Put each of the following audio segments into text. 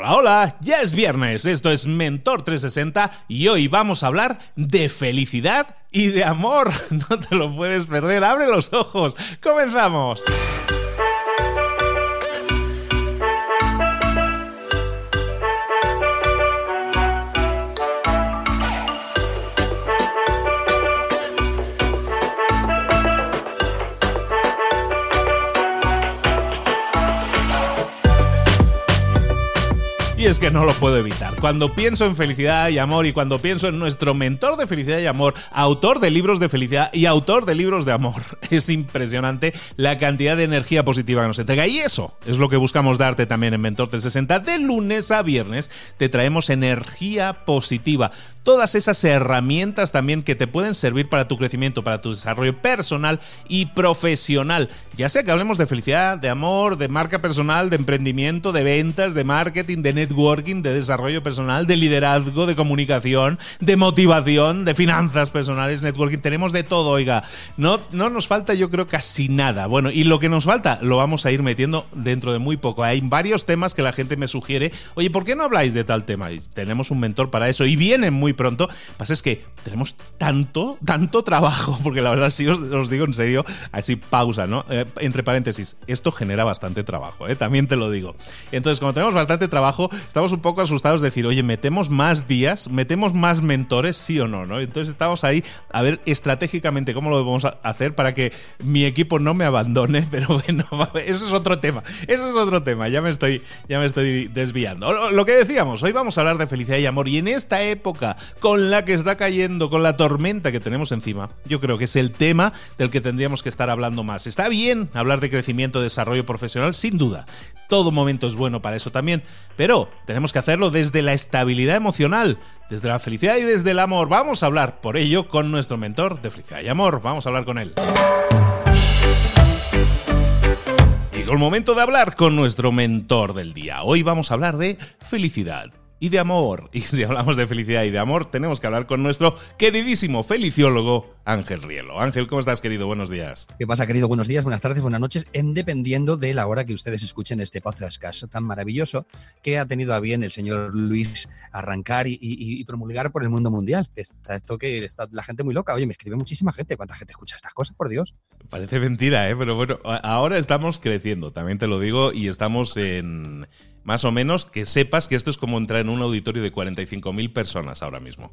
Hola, hola, ya es viernes, esto es Mentor 360 y hoy vamos a hablar de felicidad y de amor. No te lo puedes perder, abre los ojos, comenzamos. Y es que no lo puedo evitar. Cuando pienso en felicidad y amor y cuando pienso en nuestro mentor de felicidad y amor, autor de libros de felicidad y autor de libros de amor, es impresionante la cantidad de energía positiva que nos entrega. Y eso es lo que buscamos darte también en Mentor 360. De lunes a viernes te traemos energía positiva. Todas esas herramientas también que te pueden servir para tu crecimiento, para tu desarrollo personal y profesional. Ya sea que hablemos de felicidad, de amor, de marca personal, de emprendimiento, de ventas, de marketing, de net networking, de desarrollo personal, de liderazgo, de comunicación, de motivación, de finanzas personales, networking. Tenemos de todo, oiga. No, no nos falta, yo creo, casi nada. Bueno, y lo que nos falta lo vamos a ir metiendo dentro de muy poco. Hay varios temas que la gente me sugiere. Oye, ¿por qué no habláis de tal tema? Y tenemos un mentor para eso y vienen muy pronto. Pasa es que tenemos tanto, tanto trabajo, porque la verdad, sí os, digo en serio, así pausa, ¿no? Eh, entre paréntesis, esto genera bastante trabajo, ¿eh? también te lo digo. Entonces, como tenemos bastante trabajo, estamos un poco asustados de decir, oye, metemos más días, metemos más mentores, sí o no, ¿no? Entonces estamos ahí a ver estratégicamente cómo lo a hacer para que mi equipo no me abandone, pero bueno, eso es otro tema, eso es otro tema, ya me estoy, ya me estoy desviando. Lo que decíamos, hoy vamos a hablar de felicidad y amor y en esta época con la que está cayendo, con la tormenta que tenemos encima, yo creo que es el tema del que tendríamos que estar hablando más. Está bien hablar de crecimiento, desarrollo profesional, sin duda. Todo momento es bueno para eso también, pero tenemos que hacerlo desde la estabilidad emocional, desde la felicidad y desde el amor. Vamos a hablar por ello con nuestro mentor de felicidad y amor. Vamos a hablar con él. Llegó el momento de hablar con nuestro mentor del día. Hoy vamos a hablar de felicidad y de amor. Y si hablamos de felicidad y de amor, tenemos que hablar con nuestro queridísimo feliciólogo Ángel Rielo. Ángel, ¿cómo estás, querido? Buenos días. ¿Qué pasa, querido? Buenos días, buenas tardes, buenas noches, en dependiendo de la hora que ustedes escuchen este podcast tan maravilloso que ha tenido a bien el señor Luis arrancar y, promulgar por el mundo mundial. Está esto que está la gente muy loca. Oye, me escribe muchísima gente. ¿Cuánta gente escucha estas cosas, por Dios? Parece mentira, ¿eh? Pero bueno, ahora estamos creciendo, también te lo digo, y estamos en más o menos que sepas que esto es como entrar en un auditorio de 45.000 personas ahora mismo.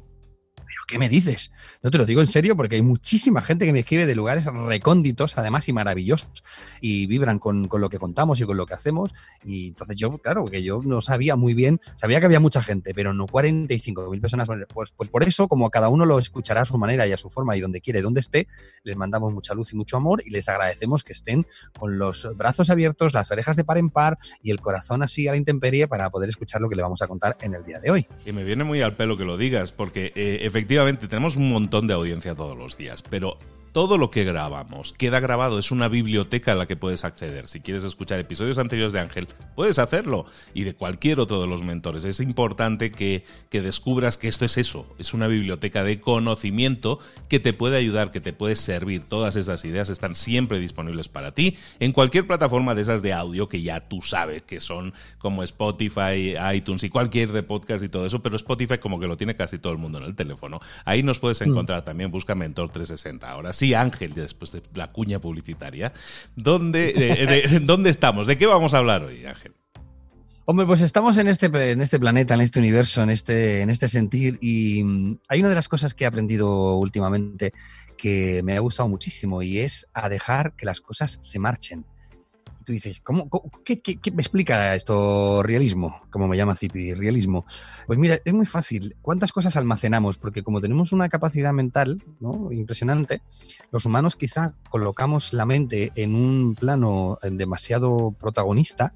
¿Qué me dices? No te lo digo en serio porque hay muchísima gente que me escribe de lugares recónditos, además, y maravillosos, y vibran con, lo que contamos y con lo que hacemos. Y entonces yo, claro, que yo no sabía muy bien, sabía que había mucha gente, pero no 45 mil personas. Pues, pues por eso, como cada uno lo escuchará a su manera y a su forma y donde quiere, donde esté, les mandamos mucha luz y mucho amor y les agradecemos que estén con los brazos abiertos, las orejas de par en par y el corazón así a la intemperie para poder escuchar lo que le vamos a contar en el día de hoy. Y me viene muy al pelo que lo digas, porque eh, efectivamente tenemos un montón de audiencia todos los días, pero todo lo que grabamos queda grabado, es una biblioteca a la que puedes acceder. Si quieres escuchar episodios anteriores de Ángel, puedes hacerlo. Y de cualquier otro de los mentores. Es importante que, que, descubras que esto es eso, es una biblioteca de conocimiento que te puede ayudar, que te puede servir. Todas esas ideas están siempre disponibles para ti en cualquier plataforma de esas de audio que ya tú sabes que son como Spotify, iTunes y cualquier de podcast y todo eso, pero Spotify como que lo tiene casi todo el mundo en el teléfono. Ahí nos puedes mm. encontrar también, busca Mentor 360. Ahora sí, Ángel, después de la cuña publicitaria, ¿dónde, ¿dónde estamos? ¿De qué vamos a hablar hoy, Ángel? Hombre, pues estamos en este, en este planeta, en este universo, en este, en este sentir y mm, hay una de las cosas que he aprendido últimamente que me ha gustado muchísimo y es a dejar que las cosas se marchen tú dices, ¿cómo, qué, me explica esto realismo? Como me llama Cipri, realismo. Pues mira, es muy fácil. ¿Cuántas cosas almacenamos? Porque como tenemos una capacidad mental impresionante, los humanos quizá colocamos la mente en un plano demasiado protagonista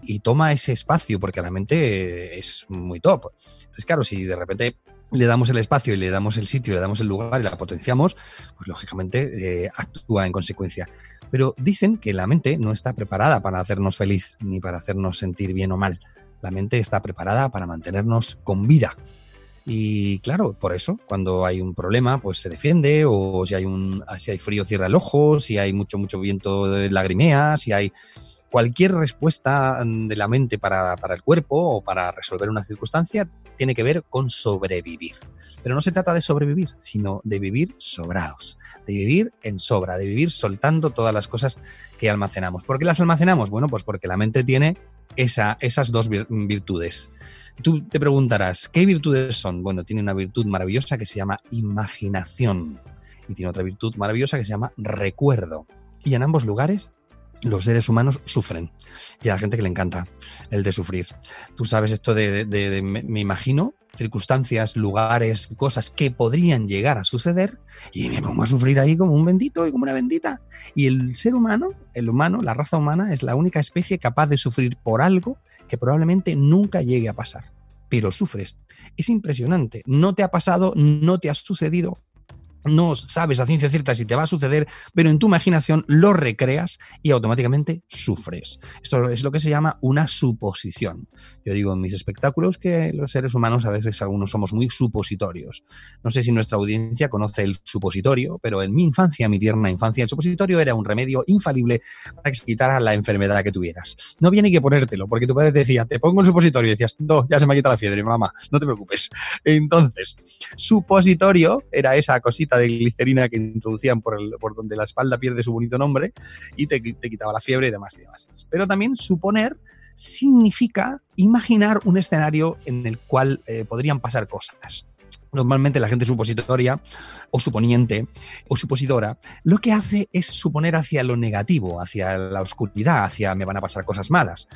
y toma ese espacio porque la mente es muy top. Entonces, claro, si de repente le damos el espacio y le damos el sitio, le damos el lugar y la potenciamos, pues lógicamente eh, actúa en consecuencia. Pero dicen que la mente no está preparada para hacernos feliz ni para hacernos sentir bien o mal. La mente está preparada para mantenernos con vida. Y claro, por eso, cuando hay un problema, pues se defiende, o si hay un, si hay frío, cierra el ojo, si hay mucho, mucho viento, lagrimea, si hay cualquier respuesta de la mente para, para el cuerpo o para resolver una circunstancia tiene que ver con sobrevivir. Pero no se trata de sobrevivir, sino de vivir sobrados, de vivir en sobra, de vivir soltando todas las cosas que almacenamos. ¿Por qué las almacenamos? Bueno, pues porque la mente tiene esa, esas dos virtudes. Tú te preguntarás, ¿qué virtudes son? Bueno, tiene una virtud maravillosa que se llama imaginación y tiene otra virtud maravillosa que se llama recuerdo. Y en ambos lugares los seres humanos sufren. Y a la gente que le encanta el de sufrir. Tú sabes esto de, me, imagino, circunstancias, lugares, cosas que podrían llegar a suceder y me pongo a sufrir ahí como un bendito y como una bendita. Y el ser humano, el humano, la raza humana, es la única especie capaz de sufrir por algo que probablemente nunca llegue a pasar. Pero sufres. Es impresionante. No te ha pasado, no te ha sucedido, no sabes a ciencia cierta si te va a suceder, pero en tu imaginación lo recreas y automáticamente sufres. Esto es lo que se llama una suposición. Yo digo en mis espectáculos que los seres humanos a veces algunos somos muy supositorios. No sé si nuestra audiencia conoce el supositorio, pero en mi infancia, mi tierna infancia, el supositorio era un remedio infalible para que se quitara la enfermedad que tuvieras. No viene que ponértelo, porque tu padre decía, te pongo un supositorio y decías, no, ya se me ha quitado la fiebre, mamá, no te preocupes. Entonces, supositorio era esa cosita de glicerina que introducían por, el, por donde la espalda pierde su bonito nombre y te, quitaba la fiebre y demás y demás. Pero también suponer significa imaginar un escenario en el cual eh, podrían pasar cosas. Normalmente la gente supositoria o suponiente o supositora lo que hace es suponer hacia lo negativo, hacia la oscuridad, hacia me van a pasar cosas malas.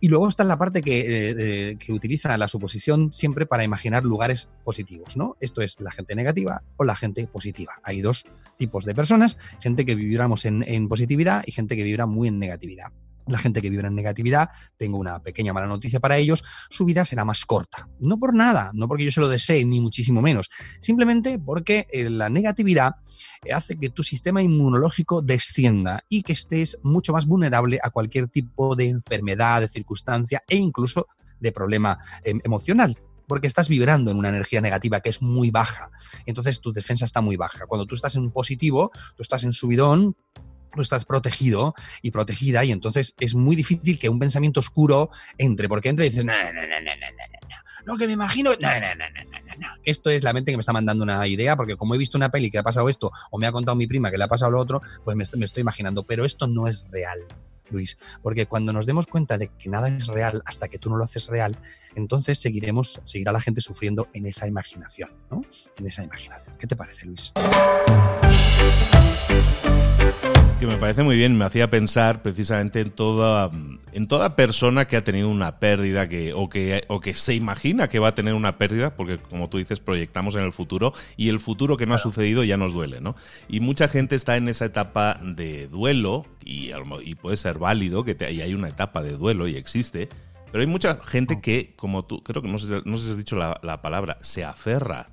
Y luego está la parte eh, que, utiliza la suposición siempre para imaginar lugares positivos, ¿no? Esto es la gente negativa o la gente positiva. Hay dos tipos de personas, gente que vibramos en, en positividad y gente que vibra muy en negatividad la gente que vive en negatividad, tengo una pequeña mala noticia para ellos, su vida será más corta. No por nada, no porque yo se lo desee, ni muchísimo menos, simplemente porque eh, la negatividad eh, hace que tu sistema inmunológico descienda y que estés mucho más vulnerable a cualquier tipo de enfermedad, de circunstancia e incluso de problema em, emocional porque estás vibrando en una energía negativa que es muy baja. Entonces tu defensa está muy baja. Cuando tú estás en positivo, tú estás en subidón, tú estás protegido y protegida y entonces es muy difícil que un pensamiento oscuro entre, porque entra y dices, no, no, no, no, no, no, no, que me imagino, no, no, no, no. Esto es la mente que me está mandando una idea, porque como he visto una peli que ha pasado esto, o me ha contado mi prima que le ha pasado lo otro, pues me, me estoy imaginando, pero esto no es real. Luis, porque cuando nos demos cuenta de que nada es real hasta que tú no lo haces real, entonces seguiremos, seguirá la gente sufriendo en esa imaginación, ¿no? En esa imaginación. ¿Qué te parece, Luis? Que me parece muy bien, me hacía pensar precisamente en toda, en toda persona que ha tenido una pérdida que, o, que, o que se imagina que va a tener una pérdida, porque como tú dices, proyectamos en el futuro y el futuro que no ha sucedido ya nos duele, ¿no? Y mucha gente está en esa etapa de duelo y, y puede ser válido, que te, y hay una etapa de duelo y existe, pero hay mucha gente que, como tú, creo que no sé, no sé si has dicho la, la palabra, se aferra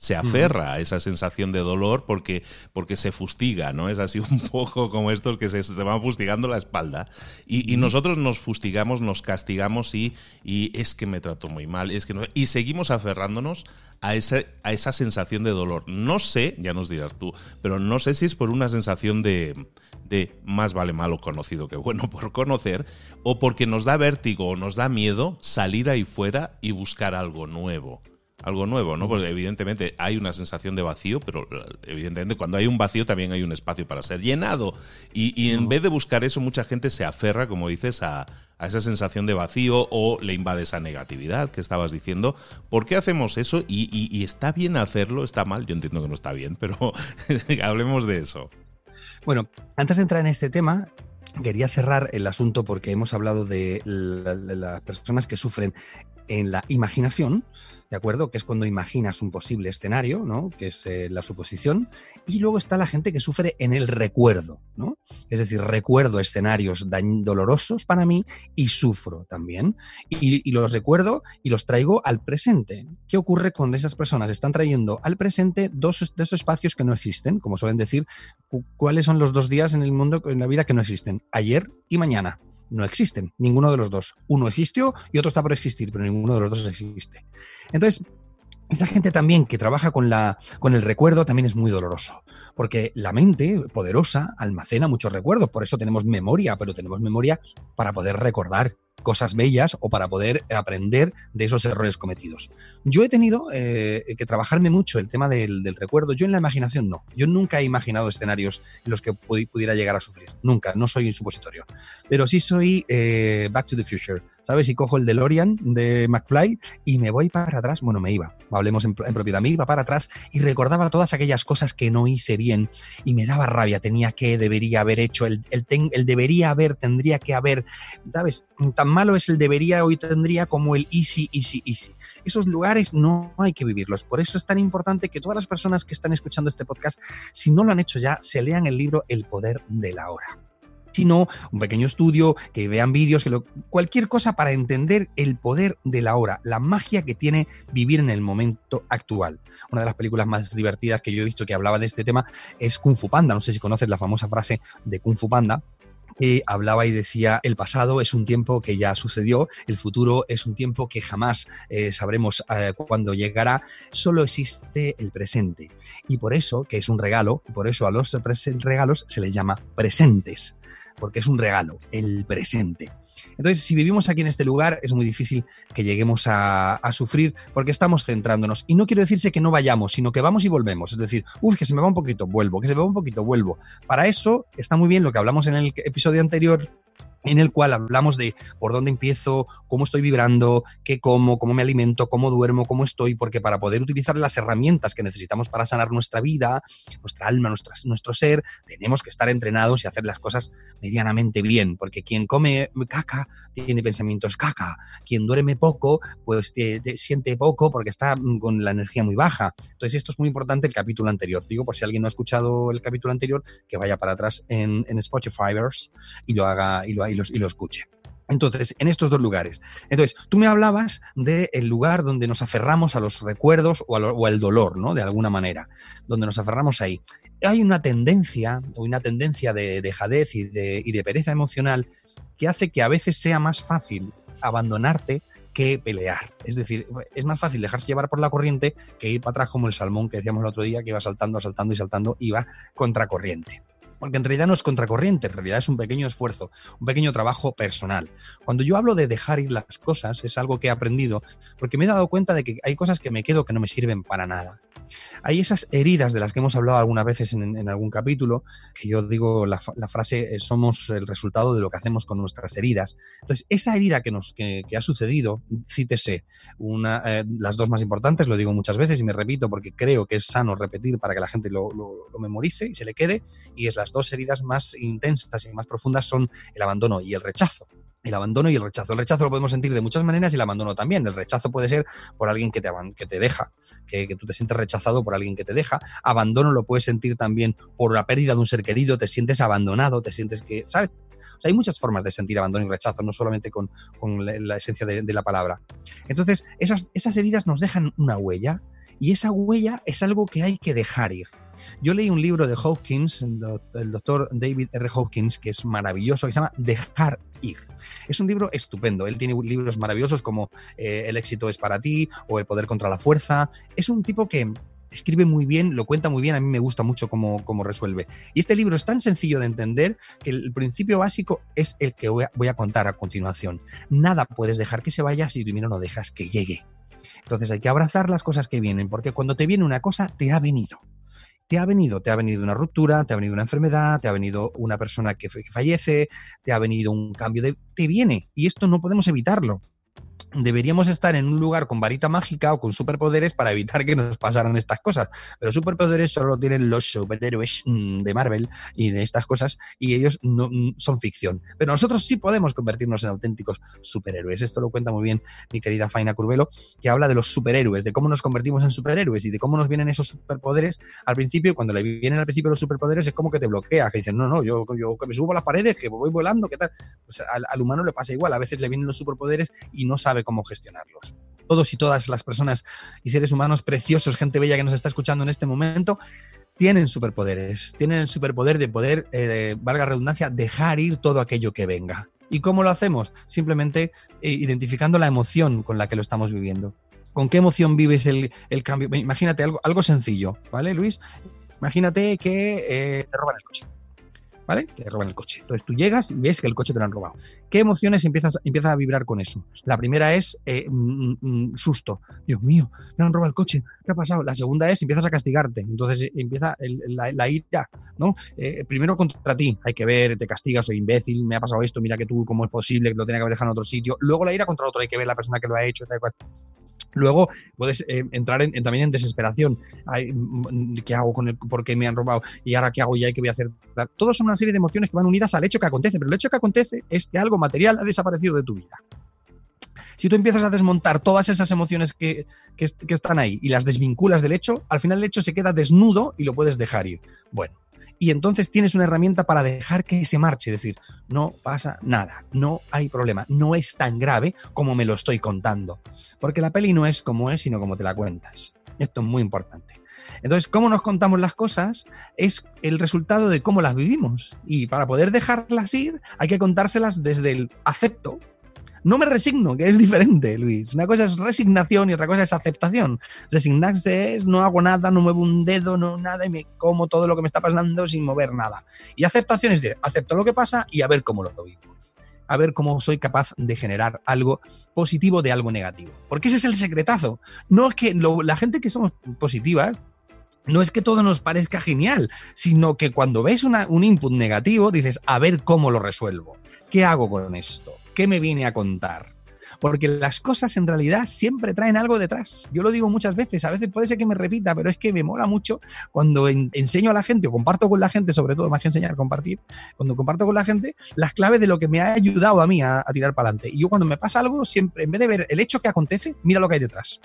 se aferra a esa sensación de dolor porque, porque se fustiga, ¿no? Es así un poco como estos que se, van fustigando la espalda. Y, nosotros nos fustigamos, nos castigamos y, y, es que me trato muy mal, es que y seguimos aferrándonos a, esa, a esa sensación de dolor. No sé, ya nos dirás tú, pero no sé si es por una sensación de, de más vale malo conocido que bueno por conocer, o porque nos da vértigo o nos da miedo salir ahí fuera y buscar algo nuevo algo nuevo, ¿no? Porque evidentemente hay una sensación de vacío, pero evidentemente cuando hay un vacío también hay un espacio para ser llenado. Y, en vez de buscar eso, mucha gente se aferra, como dices, a, esa sensación de vacío o le invade esa negatividad que estabas diciendo. ¿Por qué hacemos eso? Y, está bien hacerlo, está mal, yo entiendo que no está bien, pero hablemos de eso. Bueno, antes de entrar en este tema, quería cerrar el asunto porque hemos hablado de las personas que sufren en la imaginación, ¿de acuerdo? Que es cuando imaginas un posible escenario, ¿no? Que es eh, la suposición. Y luego está la gente que sufre en el recuerdo, ¿no? Es decir, recuerdo escenarios dolorosos para mí y sufro también. Y, los recuerdo y los traigo al presente. ¿Qué ocurre con esas personas? Están trayendo al presente dos espacios que no existen, como suelen decir, ¿cuáles son los dos días en el mundo, en la vida que no existen? Ayer y mañana no existen, ninguno de los dos. Uno existió y otro está por existir, pero ninguno de los dos existe. Entonces, esa gente también que trabaja con, la, con el recuerdo también es muy doloroso, porque la mente poderosa almacena muchos recuerdos, por eso tenemos memoria, pero tenemos memoria para poder recordar cosas bellas o para poder aprender de esos errores cometidos. Yo he tenido eh, que trabajarme mucho el tema del, recuerdo. Yo en la imaginación no. Yo nunca he imaginado escenarios en los que pudiera llegar a sufrir. Nunca. No soy un supositorio. Pero sí soy eh, Back to the Future. ¿sabes? Y cojo el DeLorean de McFly y me voy para atrás. Bueno, me iba, hablemos en, propiedad, me iba para atrás y recordaba todas aquellas cosas que no hice bien y me daba rabia. Tenía que, debería haber hecho, el, el, el debería haber, tendría que haber, ¿sabes? Tan malo es el debería, hoy tendría como el easy, easy, easy. Esos lugares no hay que vivirlos. Por eso es tan importante que todas las personas que están escuchando este podcast, si no lo han hecho ya, se lean el libro El poder de la hora sino un pequeño estudio, que vean vídeos, que cualquier cosa para entender el poder de la hora, la magia que tiene vivir en el momento actual. Una de las películas más divertidas que yo he visto que hablaba de este tema es Kung Fu Panda. No sé si conoces la famosa frase de Kung Fu Panda, hablaba y decía, el pasado es un tiempo que ya sucedió, el futuro es un tiempo que jamás eh, sabremos eh, cuándo llegará, solo existe el presente. Y por eso, que es un regalo, por eso a los regalos se les llama presentes porque es un regalo, el presente. Entonces, si vivimos aquí en este lugar, es muy difícil que lleguemos a, sufrir porque estamos centrándonos. Y no quiero decirse que no vayamos, sino que vamos y volvemos. Es decir, uff, que se me va un poquito, vuelvo, que se me va un poquito, vuelvo. Para eso está muy bien lo que hablamos en el episodio anterior en el cual hablamos de por dónde empiezo, cómo estoy vibrando, qué como, cómo me alimento, cómo duermo, cómo estoy, porque para poder utilizar las herramientas que necesitamos para sanar nuestra vida, nuestra alma, nuestra, nuestro ser, tenemos que estar entrenados y hacer las cosas medianamente bien, porque quien come caca tiene pensamientos caca, quien duerme poco, pues siente poco porque está con la energía muy baja. Entonces esto es muy importante el capítulo anterior. Digo, por si alguien no ha escuchado el capítulo anterior, que vaya para atrás en, en Spotify y lo haga y lo y, y lo escuche. Entonces, en estos dos lugares. Entonces, tú me hablabas del lugar donde nos aferramos a los recuerdos o, al dolor, ¿no? De alguna manera, donde nos aferramos ahí. Hay una tendencia, una tendencia de dejadez y de, y de pereza emocional que hace que a veces sea más fácil abandonarte que pelear. Es decir, es más fácil dejarse llevar por la corriente que ir para atrás como el salmón que decíamos el otro día, que iba saltando, saltando y saltando, iba contracorriente porque en realidad no es contracorriente, en realidad es un pequeño esfuerzo, un pequeño trabajo personal. Cuando yo hablo de dejar ir las cosas, es algo que he aprendido, porque me he dado cuenta de que hay cosas que me quedo que no me sirven para nada. Hay esas heridas de las que hemos hablado algunas veces en, algún capítulo, que yo digo la, frase, eh, somos el resultado de lo que hacemos con nuestras heridas. Entonces, esa herida que, nos, que, ha sucedido, cítese, una, eh, las dos más importantes, lo digo muchas veces y me repito porque creo que es sano repetir para que la gente lo, lo memorice y se le quede, y es las dos heridas más intensas y más profundas son el abandono y el rechazo el abandono y el rechazo. El rechazo lo podemos sentir de muchas maneras y el abandono también. El rechazo puede ser por alguien que te, que te deja, que, tú te sientes rechazado por alguien que te deja. Abandono lo puedes sentir también por la pérdida de un ser querido, te sientes abandonado, te sientes que, ¿sabes? O sea, hay muchas formas de sentir abandono y rechazo, no solamente con, la, esencia de, de, la palabra. Entonces, esas, esas heridas nos dejan una huella y esa huella es algo que hay que dejar ir. Yo leí un libro de Hawkins, el doctor David R. Hawkins, que es maravilloso, que se llama Dejar ir. Es un libro estupendo. Él tiene libros maravillosos como eh, El éxito es para ti o El poder contra la fuerza. Es un tipo que escribe muy bien, lo cuenta muy bien, a mí me gusta mucho cómo, cómo, resuelve. Y este libro es tan sencillo de entender que el principio básico es el que voy a, voy a contar a continuación. Nada puedes dejar que se vaya si primero no dejas que llegue. Entonces hay que abrazar las cosas que vienen, porque cuando te viene una cosa, te ha venido. Te ha venido, te ha venido una ruptura, te ha venido una enfermedad, te ha venido una persona que, fallece, te ha venido un cambio de... Te viene y esto no podemos evitarlo deberíamos estar en un lugar con varita mágica o con superpoderes para evitar que nos pasaran estas cosas. Pero superpoderes solo tienen los superhéroes mm, de Marvel y de estas cosas y ellos no mm, son ficción. Pero nosotros sí podemos convertirnos en auténticos superhéroes. Esto lo cuenta muy bien mi querida Faina Curvelo, que habla de los superhéroes, de cómo nos convertimos en superhéroes y de cómo nos vienen esos superpoderes al principio. Cuando le vienen al principio los superpoderes es como que te bloquea, que dicen, no, no, yo, yo que me subo a las paredes, que voy volando, ¿qué tal? Pues al, al humano le pasa igual. A veces le vienen los superpoderes y no sabe cómo gestionarlos. Todos y todas las personas y seres humanos preciosos, gente bella que nos está escuchando en este momento, tienen superpoderes, tienen el superpoder de poder, eh, valga redundancia, dejar ir todo aquello que venga. ¿Y cómo lo hacemos? Simplemente eh, identificando la emoción con la que lo estamos viviendo. ¿Con qué emoción vives el, cambio? Imagínate algo, algo sencillo, ¿vale, Luis? Imagínate que eh, te roban el coche. ¿Vale? Te roban el coche. Entonces tú llegas y ves que el coche te lo han robado. ¿Qué emociones empiezas, empiezas a vibrar con eso? La primera es eh, mm, mm, susto. Dios mío, me han robado el coche. ¿Qué ha pasado? La segunda es empiezas a castigarte. Entonces empieza la, ira, ¿no? Eh, primero contra ti. Hay que ver, te castigas, soy imbécil, me ha pasado esto, mira que tú, cómo es posible, que lo tenía que haber dejado en otro sitio. Luego la ira contra otro, hay que ver la persona que lo ha hecho, tal cual. Luego puedes eh, entrar en, también en desesperación. Mm, ¿Qué hago con el por qué me han robado? ¿Y ahora qué hago ya? ¿Qué voy a hacer? Todos son una serie de emociones que van unidas al hecho que acontece, pero el hecho que acontece es que algo material ha desaparecido de tu vida. Si tú empiezas a desmontar todas esas emociones que, que están ahí y las desvinculas del hecho, al final el hecho se queda desnudo y lo puedes dejar ir. Bueno, y entonces tienes una herramienta para dejar que se marche, decir, no pasa nada, no hay problema, no es tan grave como me lo estoy contando, porque la peli no es como es, sino como te la cuentas. Esto es muy importante. Entonces, cómo nos contamos las cosas es el resultado de cómo las vivimos. Y para poder dejarlas ir, hay que contárselas desde el acepto, no me resigno, que es diferente, Luis. Una cosa es resignación y otra cosa es aceptación. Resignarse es no hago nada, no muevo un dedo, no nada y me como todo lo que me está pasando sin mover nada. Y aceptación es de acepto lo que pasa y a ver cómo lo vivo. A ver cómo soy capaz de generar algo positivo de algo negativo. Porque ese es el secretazo. No es que la gente que somos positivas, no es que todo nos parezca genial, sino que cuando ves un input negativo dices, a ver cómo lo resuelvo. ¿Qué hago con esto? ¿Qué me viene a contar? Porque las cosas en realidad siempre traen algo detrás. Yo lo digo muchas veces, a veces puede ser que me repita, pero es que me mola mucho cuando enseño a la gente o comparto con la gente, sobre todo más que enseñar, compartir, cuando comparto con la gente las claves de lo que me ha ayudado a mí a, tirar para adelante. Y yo cuando me pasa algo, siempre, en vez de ver el hecho que acontece, mira lo que hay detrás.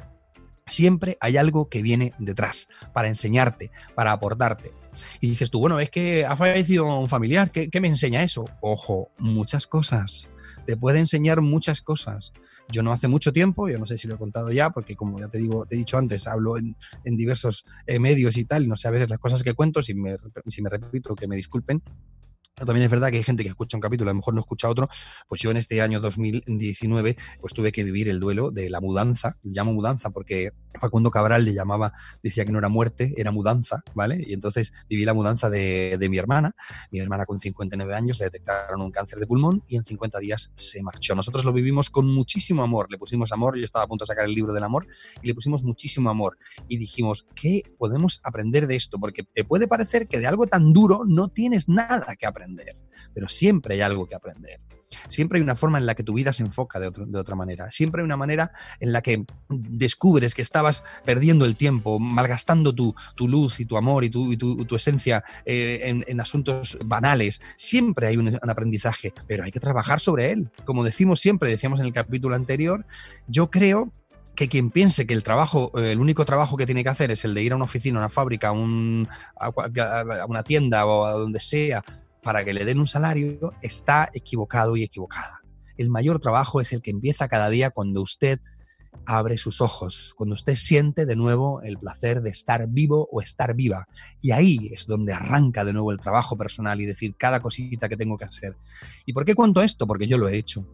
Siempre hay algo que viene detrás para enseñarte, para aportarte. Y dices tú, bueno, es que ha fallecido un familiar, ¿qué, me enseña eso? Ojo, muchas cosas. Te puede enseñar muchas cosas. Yo no hace mucho tiempo, yo no sé si lo he contado ya, porque como ya te digo, te he dicho antes, hablo en, diversos eh, medios y tal, no sé a veces las cosas que cuento, si me, si me repito, que me disculpen, también es verdad que hay gente que escucha un capítulo, a lo mejor no escucha otro. Pues yo en este año 2019 pues tuve que vivir el duelo de la mudanza. llamo mudanza porque Facundo Cabral le llamaba, decía que no era muerte, era mudanza, ¿vale? Y entonces viví la mudanza de, de mi hermana. Mi hermana con 59 años le detectaron un cáncer de pulmón y en 50 días se marchó. Nosotros lo vivimos con muchísimo amor. Le pusimos amor, yo estaba a punto de sacar el libro del amor y le pusimos muchísimo amor. Y dijimos, ¿qué podemos aprender de esto? Porque te puede parecer que de algo tan duro no tienes nada que aprender pero siempre hay algo que aprender. Siempre hay una forma en la que tu vida se enfoca de, otra manera. Siempre hay una manera en la que descubres que estabas perdiendo el tiempo, malgastando tu, luz y tu amor y tu, esencia eh, en, asuntos banales. Siempre hay un, aprendizaje, pero hay que trabajar sobre él. Como decimos siempre, decíamos en el capítulo anterior, yo creo que quien piense que el trabajo, eh, el único trabajo que tiene que hacer es el de ir a una oficina, a una fábrica, a una tienda o a donde sea, para que le den un salario está equivocado y equivocada. El mayor trabajo es el que empieza cada día cuando usted abre sus ojos, cuando usted siente de nuevo el placer de estar vivo o estar viva. Y ahí es donde arranca de nuevo el trabajo personal y decir cada cosita que tengo que hacer. ¿Y por qué cuento esto? Porque yo lo he hecho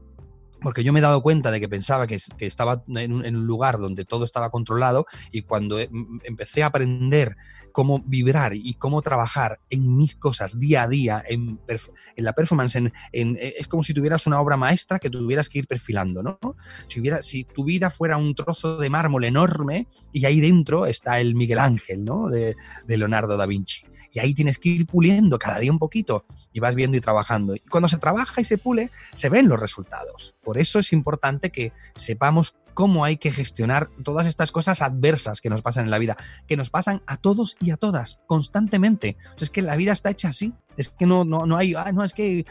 porque yo me he dado cuenta de que pensaba que, estaba en un, lugar donde todo estaba controlado y cuando empecé a aprender cómo vibrar y cómo trabajar en mis cosas día a día, en, la performance, en, e, es como si tuvieras una obra maestra que tuvieras que ir perfilando, ¿no? Si, tu vida fuera un trozo de mármol enorme y ahí dentro está el Miguel Ángel, ¿no? de Leonardo da Vinci. Y ahí tienes que ir puliendo cada día un poquito y vas viendo y trabajando. Y cuando se trabaja y se pule, se ven los resultados. Por eso es importante que sepamos cómo hay que gestionar todas estas cosas adversas que nos pasan en la vida, que nos pasan a todos y a todas, constantemente. es que la vida está hecha así. Es que no, no, no hay, ah, no, es que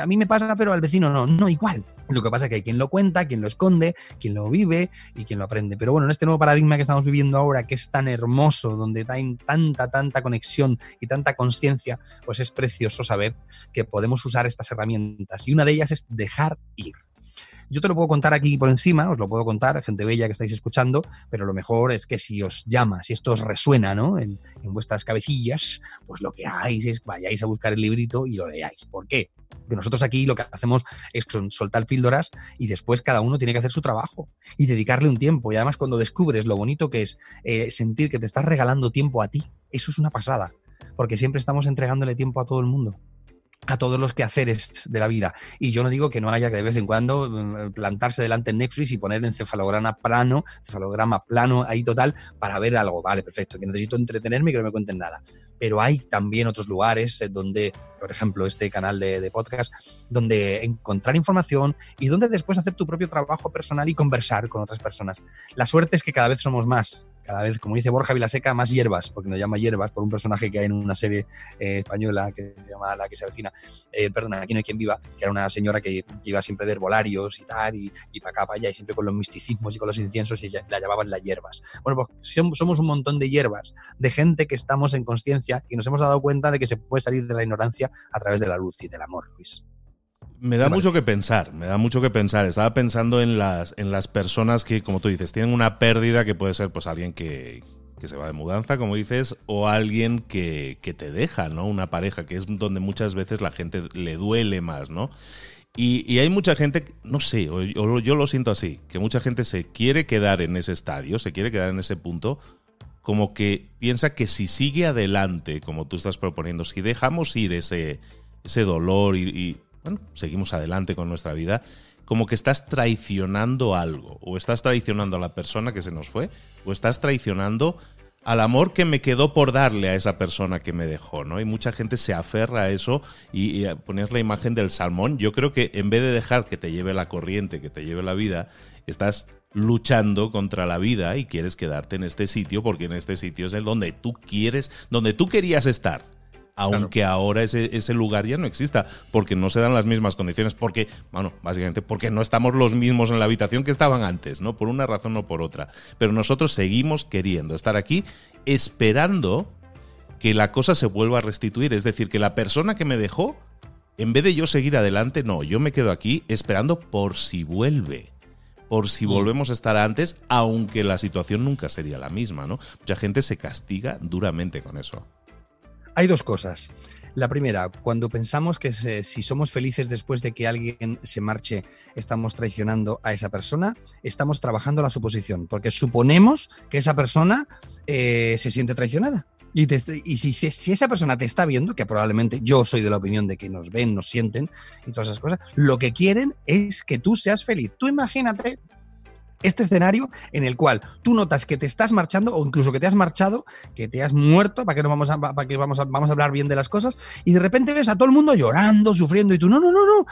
a mí me pasa, pero al vecino no, no, igual. Lo que pasa es que hay quien lo cuenta, quien lo esconde, quien lo vive y quien lo aprende. Pero bueno, en este nuevo paradigma que estamos viviendo ahora, que es tan hermoso, donde hay tanta, tanta conexión y tanta conciencia, pues es precioso saber que podemos usar estas herramientas. Y una de ellas es dejar ir Yo te lo puedo contar aquí por encima, os lo puedo contar, gente bella que estáis escuchando, pero lo mejor es que si os llama, si esto os resuena ¿no? en, en vuestras cabecillas, pues lo que hagáis es vayáis a buscar el librito y lo leáis. ¿Por qué? Porque nosotros aquí lo que hacemos es soltar píldoras y después cada uno tiene que hacer su trabajo y dedicarle un tiempo. Y además cuando descubres lo bonito que es eh, sentir que te estás regalando tiempo a ti, eso es una pasada, porque siempre estamos entregándole tiempo a todo el mundo a todos los quehaceres de la vida. Y yo no digo que no haya que de vez en cuando mm, plantarse delante en Netflix y poner encefalograma plano, encefalograma plano ahí total para ver algo. Vale, perfecto, que necesito entretenerme y que no me cuenten nada. Pero hay también otros lugares donde, por ejemplo, este canal de, de podcast, donde encontrar información y donde después hacer tu propio trabajo personal y conversar con otras personas. La suerte es que cada vez somos más cada vez, como dice Borja Vilaseca, más hierbas, porque nos llama hierbas por un personaje que hay en una serie eh, española que se llama La que se avecina, eh, perdona, aquí no hay quien viva, que era una señora que, iba siempre de herbolarios y tal, y, y para acá, para allá, y siempre con los misticismos y con los inciensos, y la llamaban las hierbas. Bueno, pues somos un montón de hierbas, de gente que estamos en conciencia y nos hemos dado cuenta de que se puede salir de la ignorancia a través de la luz y del amor, Luis. Me da mucho que pensar, me da mucho que pensar. Estaba pensando en las, en las personas que, como tú dices, tienen una pérdida que puede ser pues alguien que, que se va de mudanza, como dices, o alguien que, que, te deja, ¿no? Una pareja, que es donde muchas veces la gente le duele más, ¿no? Y, y hay mucha gente, no sé, o, o yo lo siento así, que mucha gente se quiere quedar en ese estadio, se quiere quedar en ese punto, como que piensa que si sigue adelante, como tú estás proponiendo, si dejamos ir ese, ese dolor y, y bueno, seguimos adelante con nuestra vida, como que estás traicionando algo, o estás traicionando a la persona que se nos fue, o estás traicionando al amor que me quedó por darle a esa persona que me dejó, ¿no? Y mucha gente se aferra a eso y, y poner la imagen del salmón. Yo creo que en vez de dejar que te lleve la corriente, que te lleve la vida, estás luchando contra la vida y quieres quedarte en este sitio porque en este sitio es el donde tú quieres, donde tú querías estar aunque claro. ahora ese, ese, lugar ya no exista, porque no se dan las mismas condiciones, porque, bueno, básicamente porque no estamos los mismos en la habitación que estaban antes, ¿no? Por una razón o por otra. Pero nosotros seguimos queriendo estar aquí esperando que la cosa se vuelva a restituir, es decir, que la persona que me dejó, en vez de yo seguir adelante, no, yo me quedo aquí esperando por si vuelve por si volvemos a estar antes, aunque la situación nunca sería la misma, ¿no? Mucha gente se castiga duramente con eso. Hay dos cosas. La primera, cuando pensamos que si somos felices después de que alguien se marche, estamos traicionando a esa persona, estamos trabajando la suposición, porque suponemos que esa persona eh, se siente traicionada. Y, y si, esa persona te está viendo, que probablemente yo soy de la opinión de que nos ven, nos sienten y todas esas cosas, lo que quieren es que tú seas feliz. Tú imagínate este escenario en el cual tú notas que te estás marchando o incluso que te has marchado, que te has muerto, para que no vamos a, para que vamos vamos a hablar bien de las cosas, y de repente ves a todo el mundo llorando, sufriendo, y tú, no, no, no, no,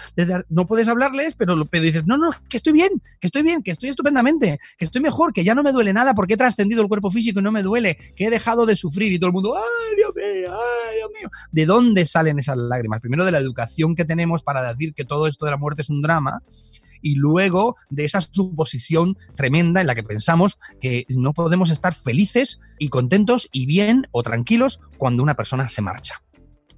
no puedes hablarles, pero, pero dices, no, no, que estoy bien, que estoy bien, que estoy estupendamente, que estoy mejor, que ya no me duele nada porque he trascendido el cuerpo físico y no me duele, que he dejado de sufrir, y todo el mundo, ay, Dios mío, ay, Dios mío. ¿De dónde salen esas lágrimas? Primero de la educación que tenemos para decir que todo esto de la muerte es un drama, y luego de esa suposición tremenda en la que pensamos que no podemos estar felices y contentos y bien o tranquilos cuando una persona se marcha.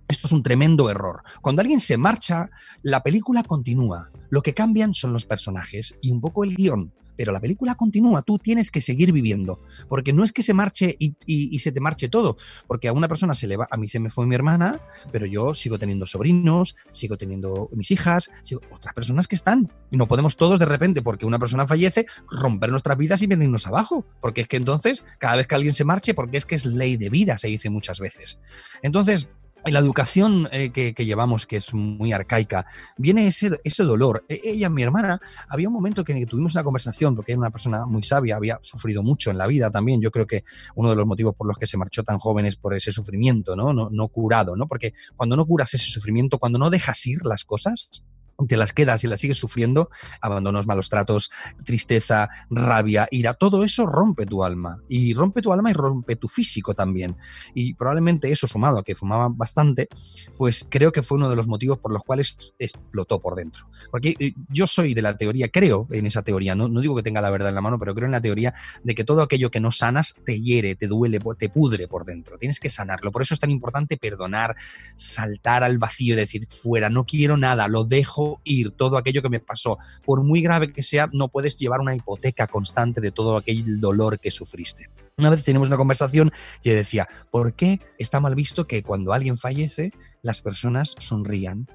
Esto es un tremendo error. Cuando alguien se marcha, la película continúa. Lo que cambian son los personajes y un poco el guion pero la película continúa, tú tienes que seguir viviendo, porque no es que se marche y, se te marche todo, porque a una persona se le va, a mí se me fue mi hermana, pero yo sigo teniendo sobrinos, sigo teniendo mis hijas, sigo, otras personas que están, y no podemos todos de repente, porque una persona fallece, romper nuestras vidas y venirnos abajo, porque es que entonces, cada vez que alguien se marche, porque es que es ley de vida, se dice muchas veces. Entonces, en la educación eh, que, llevamos, que es muy arcaica, viene ese, ese dolor. E, ella, mi hermana, había un momento que tuvimos una conversación, porque era una persona muy sabia, había sufrido mucho en la vida también. Yo creo que uno de los motivos por los que se marchó tan joven es por ese sufrimiento, ¿no? No, no curado, ¿no? Porque cuando no curas ese sufrimiento, cuando no dejas ir las cosas, te las quedas y las sigues sufriendo, abandonos, malos tratos, tristeza, rabia, ira, todo eso rompe tu alma. Y rompe tu alma y rompe tu físico también. Y probablemente eso sumado a que fumaba bastante, pues creo que fue uno de los motivos por los cuales explotó por dentro. Porque eh, yo soy de la teoría, creo en esa teoría, no, no digo que tenga la verdad en la mano, pero creo en la teoría de que todo aquello que no sanas te hiere, te duele, te pudre por dentro. Tienes que sanarlo. Por eso es tan importante perdonar, saltar al vacío decir, fuera, no quiero nada, lo dejo ir todo aquello que me pasó. Por muy grave que sea, no puedes llevar una hipoteca constante de todo aquel dolor que sufriste. Una vez tenemos una conversación y decía, ¿por qué está mal visto que cuando alguien fallece las personas sonrían?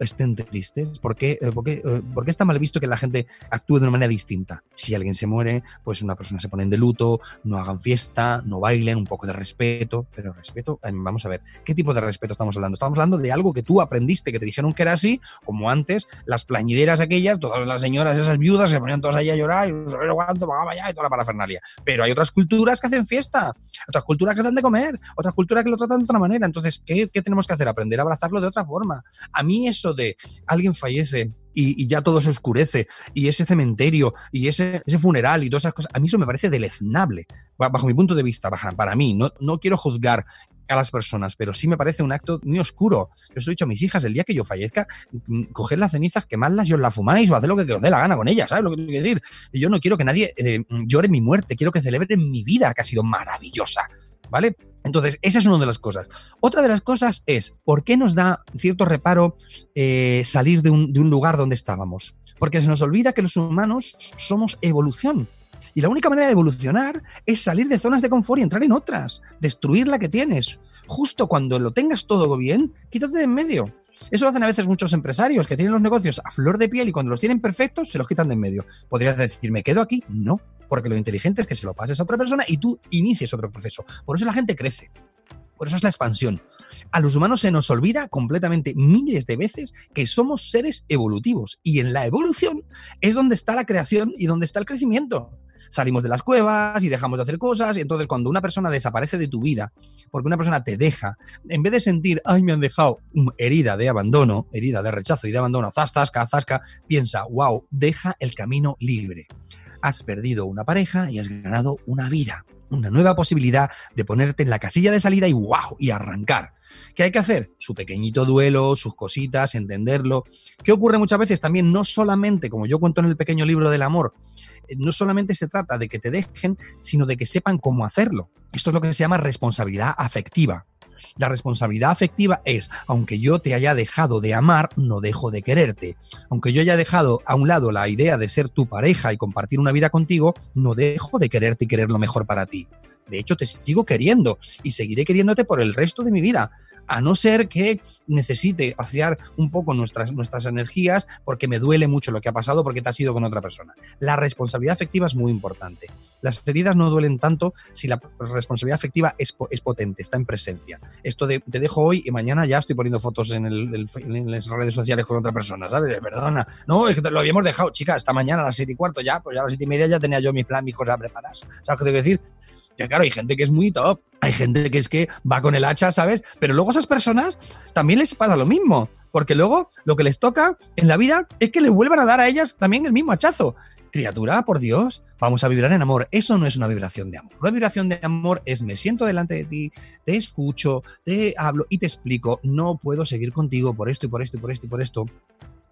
Estén tristes? ¿Por qué, eh, eh, por qué, está mal visto que la gente actúe de una manera distinta? Si alguien se muere, pues una persona se pone de luto, no hagan fiesta, no bailen, un poco de respeto. Pero respeto, eh, vamos a ver, ¿qué tipo de respeto estamos hablando? Estamos hablando de algo que tú aprendiste, que te dijeron que era así, como antes, las plañideras aquellas, todas las señoras, esas viudas, se ponían todas ahí a llorar y cuánto, allá y toda la parafernalia. Pero hay otras culturas que hacen fiesta, otras culturas que hacen de comer, otras culturas que lo tratan de otra manera. Entonces, ¿qué, qué tenemos que hacer? Aprender a abrazarlo de otra forma. A mí eso de alguien fallece y, ya todo se oscurece, y ese cementerio, y ese, ese, funeral, y todas esas cosas, a mí eso me parece deleznable, bajo mi punto de vista, para mí. No, no quiero juzgar a las personas, pero sí me parece un acto muy oscuro. Yo os he dicho a mis hijas, el día que yo fallezca, mm, coger las cenizas, quemarlas y os las fumáis o hacer lo que os dé la gana con ellas, ¿sabes lo que que decir? Yo no quiero que nadie eh, llore mi muerte, quiero que celebren mi vida, que ha sido maravillosa, ¿vale? Entonces, esa es una de las cosas. Otra de las cosas es, ¿por qué nos da cierto reparo eh, salir de un, de un lugar donde estábamos? Porque se nos olvida que los humanos somos evolución. Y la única manera de evolucionar es salir de zonas de confort y entrar en otras, destruir la que tienes. Justo cuando lo tengas todo bien, quítate de en medio. Eso lo hacen a veces muchos empresarios que tienen los negocios a flor de piel y cuando los tienen perfectos se los quitan de en medio. ¿Podrías decir, me quedo aquí? No, porque lo inteligente es que se lo pases a otra persona y tú inicies otro proceso. Por eso la gente crece. Por eso es la expansión. A los humanos se nos olvida completamente miles de veces que somos seres evolutivos y en la evolución es donde está la creación y donde está el crecimiento salimos de las cuevas y dejamos de hacer cosas. Y entonces, cuando una persona desaparece de tu vida, porque una persona te deja, en vez de sentir, ay, me han dejado herida de abandono, herida de rechazo y de abandono, zasca, zasca, piensa, wow, deja el camino libre. Has perdido una pareja y has ganado una vida una nueva posibilidad de ponerte en la casilla de salida y wow, y arrancar. ¿Qué hay que hacer? Su pequeñito duelo, sus cositas, entenderlo. ¿Qué ocurre muchas veces también? No solamente, como yo cuento en el pequeño libro del amor, eh, no solamente se trata de que te dejen, sino de que sepan cómo hacerlo. Esto es lo que se llama responsabilidad afectiva. La responsabilidad afectiva es, aunque yo te haya dejado de amar, no dejo de quererte. Aunque yo haya dejado a un lado la idea de ser tu pareja y compartir una vida contigo, no dejo de quererte y querer lo mejor para ti. De hecho, te sigo queriendo y seguiré queriéndote por el resto de mi vida a no ser que necesite vaciar un poco nuestras, nuestras energías porque me duele mucho lo que ha pasado porque te has ido con otra persona. La responsabilidad afectiva es muy importante. Las heridas no duelen tanto si la responsabilidad afectiva es, es potente, está en presencia. Esto de te dejo hoy y mañana ya estoy poniendo fotos en, en las redes sociales con otra persona, ¿sabes? Perdona. No, es que te lo habíamos dejado, chica, esta mañana a las siete y cuarto ya, pues ya a las siete y media ya tenía yo mi plan, mis cosas preparadas. ¿Sabes qué te quiero decir? Claro, hay gente que es muy top, hay gente que es que va con el hacha, ¿sabes? Pero luego a esas personas también les pasa lo mismo, porque luego lo que les toca en la vida es que les vuelvan a dar a ellas también el mismo hachazo. Criatura, por Dios, vamos a vibrar en amor. Eso no es una vibración de amor. Una vibración de amor es me siento delante de ti, te escucho, te hablo y te explico, no puedo seguir contigo por esto y por esto y por esto y por esto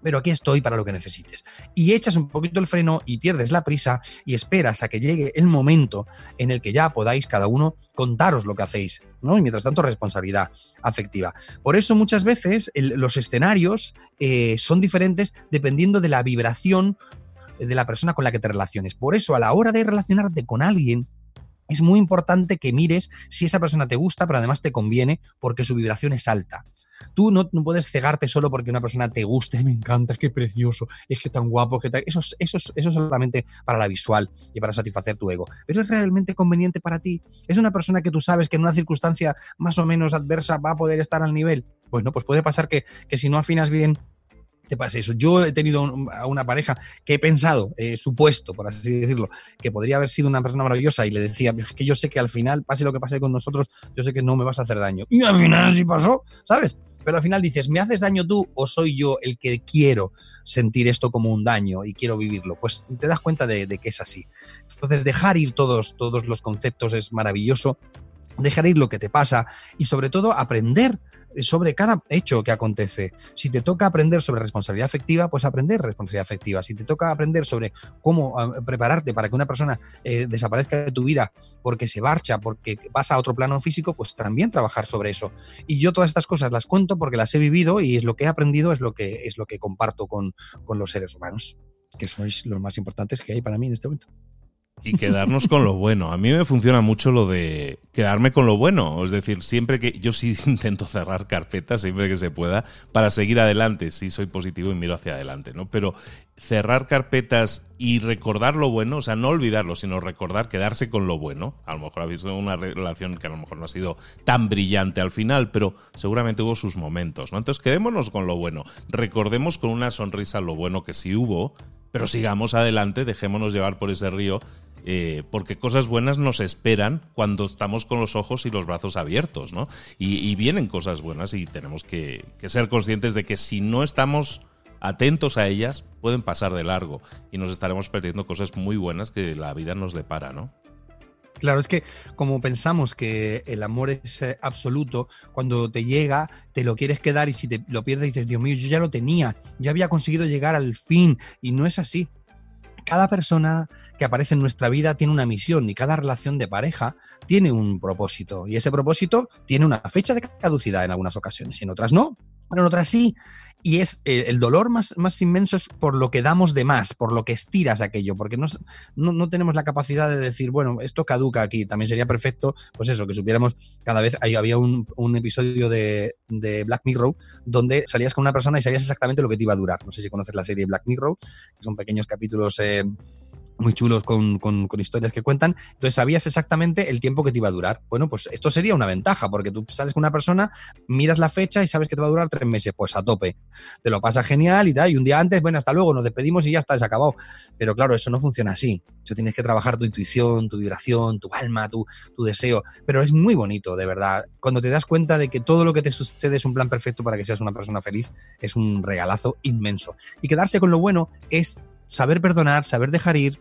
pero aquí estoy para lo que necesites. Y echas un poquito el freno y pierdes la prisa y esperas a que llegue el momento en el que ya podáis cada uno contaros lo que hacéis, ¿no? Y mientras tanto, responsabilidad afectiva. Por eso muchas veces los escenarios eh, son diferentes dependiendo de la vibración de la persona con la que te relaciones. Por eso, a la hora de relacionarte con alguien, es muy importante que mires si esa persona te gusta, pero además te conviene porque su vibración es alta. Tú no, puedes cegarte solo porque una persona te guste, me encanta, es que precioso, es que tan guapo, que tal. Eso, eso, eso es solamente para la visual y para satisfacer tu ego. Pero es realmente conveniente para ti. Es una persona que tú sabes que en una circunstancia más o menos adversa va a poder estar al nivel. Bueno, pues puede pasar que, que si no afinas bien te pase eso. Yo he tenido a una pareja que he pensado, eh, supuesto, por así decirlo, que podría haber sido una persona maravillosa y le decía, es que yo sé que al final, pase lo que pase con nosotros, yo sé que no me vas a hacer daño. Y al final sí pasó, ¿sabes? Pero al final dices, ¿me haces daño tú o soy yo el que quiero sentir esto como un daño y quiero vivirlo? Pues te das cuenta de, de que es así. Entonces, dejar ir todos, todos los conceptos es maravilloso dejar ir lo que te pasa y sobre todo aprender sobre cada hecho que acontece. Si te toca aprender sobre responsabilidad afectiva, pues aprender responsabilidad afectiva. Si te toca aprender sobre cómo ah, prepararte para que una persona eh, desaparezca de tu vida porque se marcha, porque pasa a otro plano físico, pues también trabajar sobre eso. Y yo todas estas cosas las cuento porque las he vivido y es lo que he aprendido, es lo que, es lo que comparto con, con los seres humanos, que sois los más importantes que hay para mí en este momento y quedarnos con lo bueno. A mí me funciona mucho lo de quedarme con lo bueno. Es decir, siempre que yo sí intento cerrar carpetas, siempre que se pueda, para seguir adelante. Sí, soy positivo y miro hacia adelante, ¿no? Pero cerrar carpetas y recordar lo bueno, o sea, no olvidarlo, sino recordar, quedarse con lo bueno. A lo mejor habéis tenido una relación que a lo mejor no ha sido tan brillante al final, pero seguramente hubo sus momentos, ¿no? Entonces, quedémonos con lo bueno. Recordemos con una sonrisa lo bueno que sí hubo, pero sigamos adelante, dejémonos llevar por ese río eh, porque cosas buenas nos esperan cuando estamos con los ojos y los brazos abiertos, ¿no? Y, vienen cosas buenas y tenemos que, ser conscientes de que si no estamos atentos a ellas, pueden pasar de largo y nos estaremos perdiendo cosas muy buenas que la vida nos depara, ¿no? Claro, es que como pensamos que el amor es eh, absoluto, cuando te llega, te lo quieres quedar y si te lo pierdes dices, Dios mío, yo ya lo tenía, ya había conseguido llegar al fin y no es así cada persona que aparece en nuestra vida tiene una misión y cada relación de pareja tiene un propósito. Y ese propósito tiene una fecha de caducidad en algunas ocasiones y en otras no, pero en otras sí y es eh, el dolor más, más inmenso es por lo que damos de más, por lo que estiras aquello, porque no, no, tenemos la capacidad de decir, bueno, esto caduca aquí, también sería perfecto, pues eso, que supiéramos cada vez, ahí había un, episodio de, Black Mirror donde salías con una persona y sabías exactamente lo que te iba a durar. No sé si conoces la serie Black Mirror, que son pequeños capítulos... Eh, muy chulos con, con, historias que cuentan. Entonces sabías exactamente el tiempo que te iba a durar. Bueno, pues esto sería una ventaja, porque tú sales con una persona, miras la fecha y sabes que te va a durar tres meses, pues a tope. Te lo pasa genial y tal, y un día antes, bueno, hasta luego, nos despedimos y ya está, ha acabado. Pero claro, eso no funciona así. Tú tienes que trabajar tu intuición, tu vibración, tu alma, tu, tu deseo. Pero es muy bonito, de verdad. Cuando te das cuenta de que todo lo que te sucede es un plan perfecto para que seas una persona feliz, es un regalazo inmenso. Y quedarse con lo bueno es saber perdonar, saber dejar ir,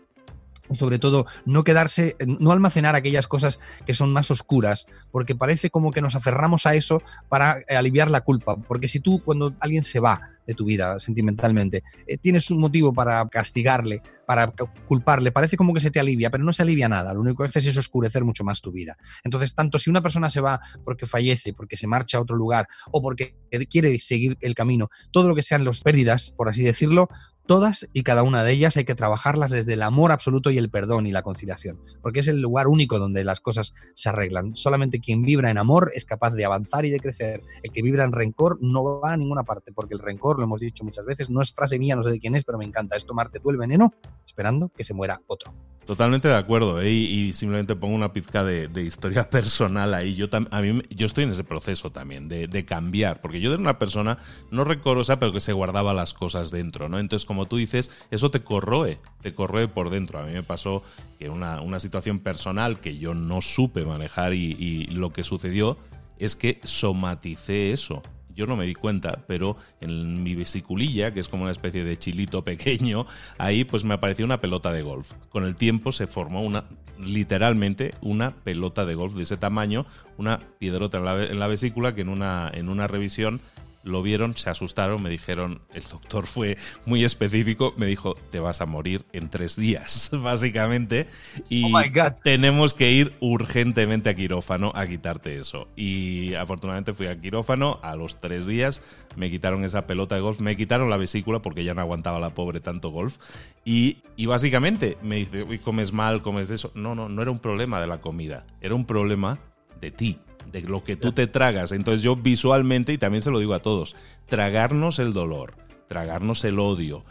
sobre todo no quedarse, no almacenar aquellas cosas que son más oscuras, porque parece como que nos aferramos a eso para eh, aliviar la culpa, porque si tú cuando alguien se va de tu vida sentimentalmente, eh, tienes un motivo para castigarle, para culparle, parece como que se te alivia, pero no se alivia nada, lo único que haces es oscurecer mucho más tu vida. Entonces, tanto si una persona se va porque fallece, porque se marcha a otro lugar o porque quiere seguir el camino, todo lo que sean las pérdidas, por así decirlo, Todas y cada una de ellas hay que trabajarlas desde el amor absoluto y el perdón y la conciliación, porque es el lugar único donde las cosas se arreglan. Solamente quien vibra en amor es capaz de avanzar y de crecer. El que vibra en rencor no va a ninguna parte, porque el rencor, lo hemos dicho muchas veces, no es frase mía, no sé de quién es, pero me encanta, es tomarte tú el veneno esperando que se muera otro. Totalmente de acuerdo, ¿eh? y, simplemente pongo una pizca de, historia personal ahí. Yo, a mí, yo estoy en ese proceso también de, cambiar, porque yo era una persona no recorosa, pero que se guardaba las cosas dentro, ¿no? Entonces, como tú dices, eso te corroe, te corroe por dentro. A mí me pasó que una, una situación personal que yo no supe manejar y lo que sucedió es que somaticé eso yo no me di cuenta, pero en mi vesiculilla, que es como una especie de chilito pequeño, ahí pues me apareció una pelota de golf. Con el tiempo se formó una, literalmente, una pelota de golf de ese tamaño, una piedrota en la, en la vesícula que en una, en una revisión lo vieron, se asustaron, me dijeron, el doctor fue muy específico, me dijo, te vas a morir en tres días, básicamente, y oh tenemos que ir urgentemente a quirófano a quitarte eso. Y afortunadamente fui a quirófano, a los tres días me quitaron esa pelota de golf, me quitaron la vesícula porque ya no aguantaba la pobre tanto golf, y, y básicamente me dice, uy, comes mal, comes eso. No, no, no era un problema de la comida, era un problema de ti de lo que tú te tragas. Entonces yo visualmente, y también se lo digo a todos, tragarnos el dolor, tragarnos el odio,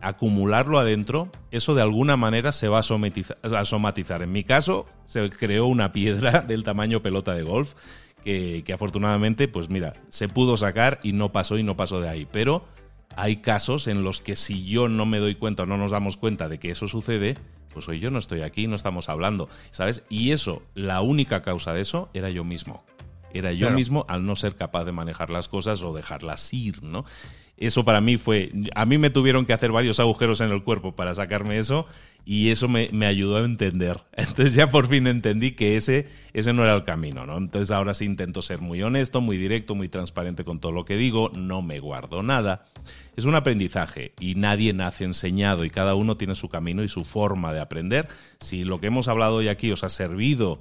acumularlo adentro, eso de alguna manera se va a, somatizar. En mi caso, se creó una piedra del tamaño pelota de golf, que, que afortunadamente, pues mira, se pudo sacar y no pasó y no pasó de ahí. Pero hay casos en los que si yo no me doy cuenta o no nos damos cuenta de que eso sucede, pues hoy yo no estoy aquí, no estamos hablando, ¿sabes? Y eso, la única causa de eso era yo mismo. Era yo mismo al no ser capaz de manejar las cosas o dejarlas ir, ¿no? Eso para mí fue, a mí me tuvieron que hacer varios agujeros en el cuerpo para sacarme eso y eso me, ayudó a entender. Entonces ya por fin entendí que ese, ese no era el camino, ¿no? Entonces ahora sí intento ser muy honesto, muy directo, muy transparente con todo lo que digo, no me guardo nada. Es un aprendizaje y nadie nace enseñado y cada uno tiene su camino y su forma de aprender. Si lo que hemos hablado hoy aquí os ha servido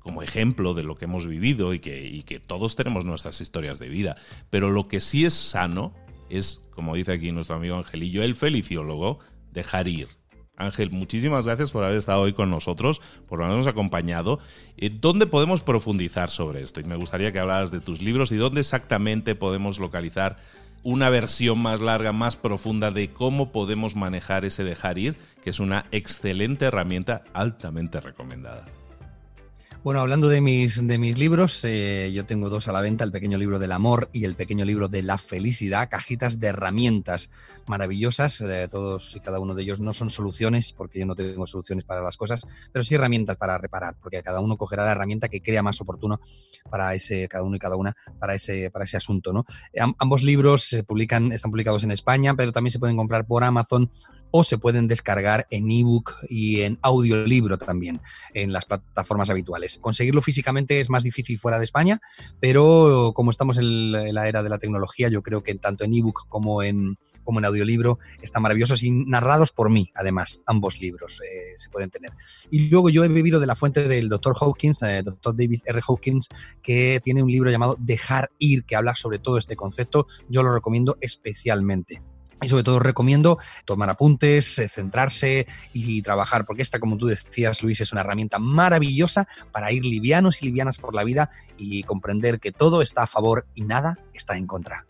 como ejemplo de lo que hemos vivido y que, y que todos tenemos nuestras historias de vida, pero lo que sí es sano es, como dice aquí nuestro amigo Angelillo, el feliciólogo, dejar ir Ángel, muchísimas gracias por haber estado hoy con nosotros, por habernos acompañado. Eh, ¿Dónde podemos profundizar sobre esto? Y me gustaría que hablaras de tus libros y dónde exactamente podemos localizar una versión más larga, más profunda de cómo podemos manejar ese dejar ir, que es una excelente herramienta altamente recomendada. Bueno, hablando de mis, de mis libros, eh, yo tengo dos a la venta, el pequeño libro del amor y el pequeño libro de la felicidad, cajitas de herramientas maravillosas, eh, todos y cada uno de ellos no son soluciones, porque yo no tengo soluciones para las cosas, pero sí herramientas para reparar, porque cada uno cogerá la herramienta que crea más oportuno para ese, cada uno y cada una, para ese, para ese asunto. ¿no? ambos libros se publican, están publicados en España, pero también se pueden comprar por Amazon o se pueden descargar en ebook y en audiolibro también en las plataformas habituales. Conseguirlo físicamente es más difícil fuera de España, pero como estamos en la era de la tecnología, yo creo que tanto en ebook como en, como en audiolibro están maravillosos y narrados por mí, además, ambos libros eh, se pueden tener. Y luego yo he bebido de la fuente del Dr. Hawkins, eh, Dr. David R. Hawkins, que tiene un libro llamado Dejar ir, que habla sobre todo este concepto. Yo lo recomiendo especialmente. Y sobre todo recomiendo tomar apuntes, eh, centrarse y trabajar, porque esta, como tú decías, Luis, es una herramienta maravillosa para ir livianos y livianas por la vida y comprender que todo está a favor y nada está en contra.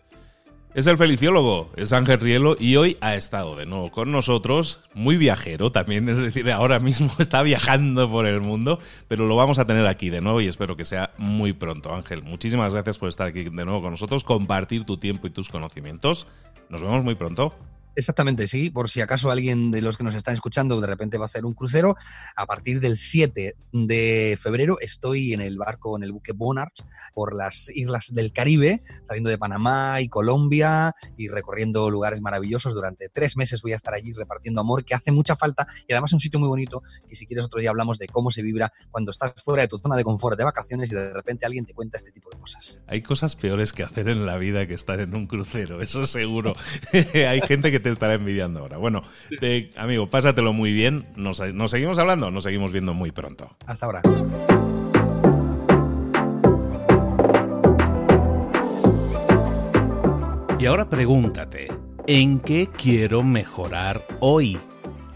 Es el feliciólogo, es Ángel Rielo y hoy ha estado de nuevo con nosotros, muy viajero también, es decir, ahora mismo está viajando por el mundo, pero lo vamos a tener aquí de nuevo y espero que sea muy pronto. Ángel, muchísimas gracias por estar aquí de nuevo con nosotros, compartir tu tiempo y tus conocimientos. Nos vemos muy pronto. Exactamente, sí. Por si acaso alguien de los que nos están escuchando de repente va a hacer un crucero, a partir del 7 de febrero estoy en el barco, en el buque Bonard, por las islas del Caribe, saliendo de Panamá y Colombia y recorriendo lugares maravillosos. Durante tres meses voy a estar allí repartiendo amor, que hace mucha falta y además es un sitio muy bonito. Y si quieres otro día hablamos de cómo se vibra cuando estás fuera de tu zona de confort de vacaciones y de repente alguien te cuenta este tipo de cosas. Hay cosas peores que hacer en la vida que estar en un crucero, eso seguro. Hay gente que te estará envidiando ahora. Bueno, amigo, pásatelo muy bien. Nos, nos seguimos hablando, nos seguimos viendo muy pronto. Hasta ahora. Y ahora pregúntate, ¿en qué quiero mejorar hoy?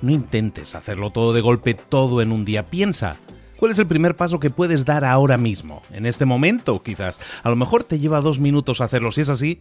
No intentes hacerlo todo de golpe, todo en un día. Piensa, ¿cuál es el primer paso que puedes dar ahora mismo? En este momento, quizás. A lo mejor te lleva dos minutos hacerlo. Si es así,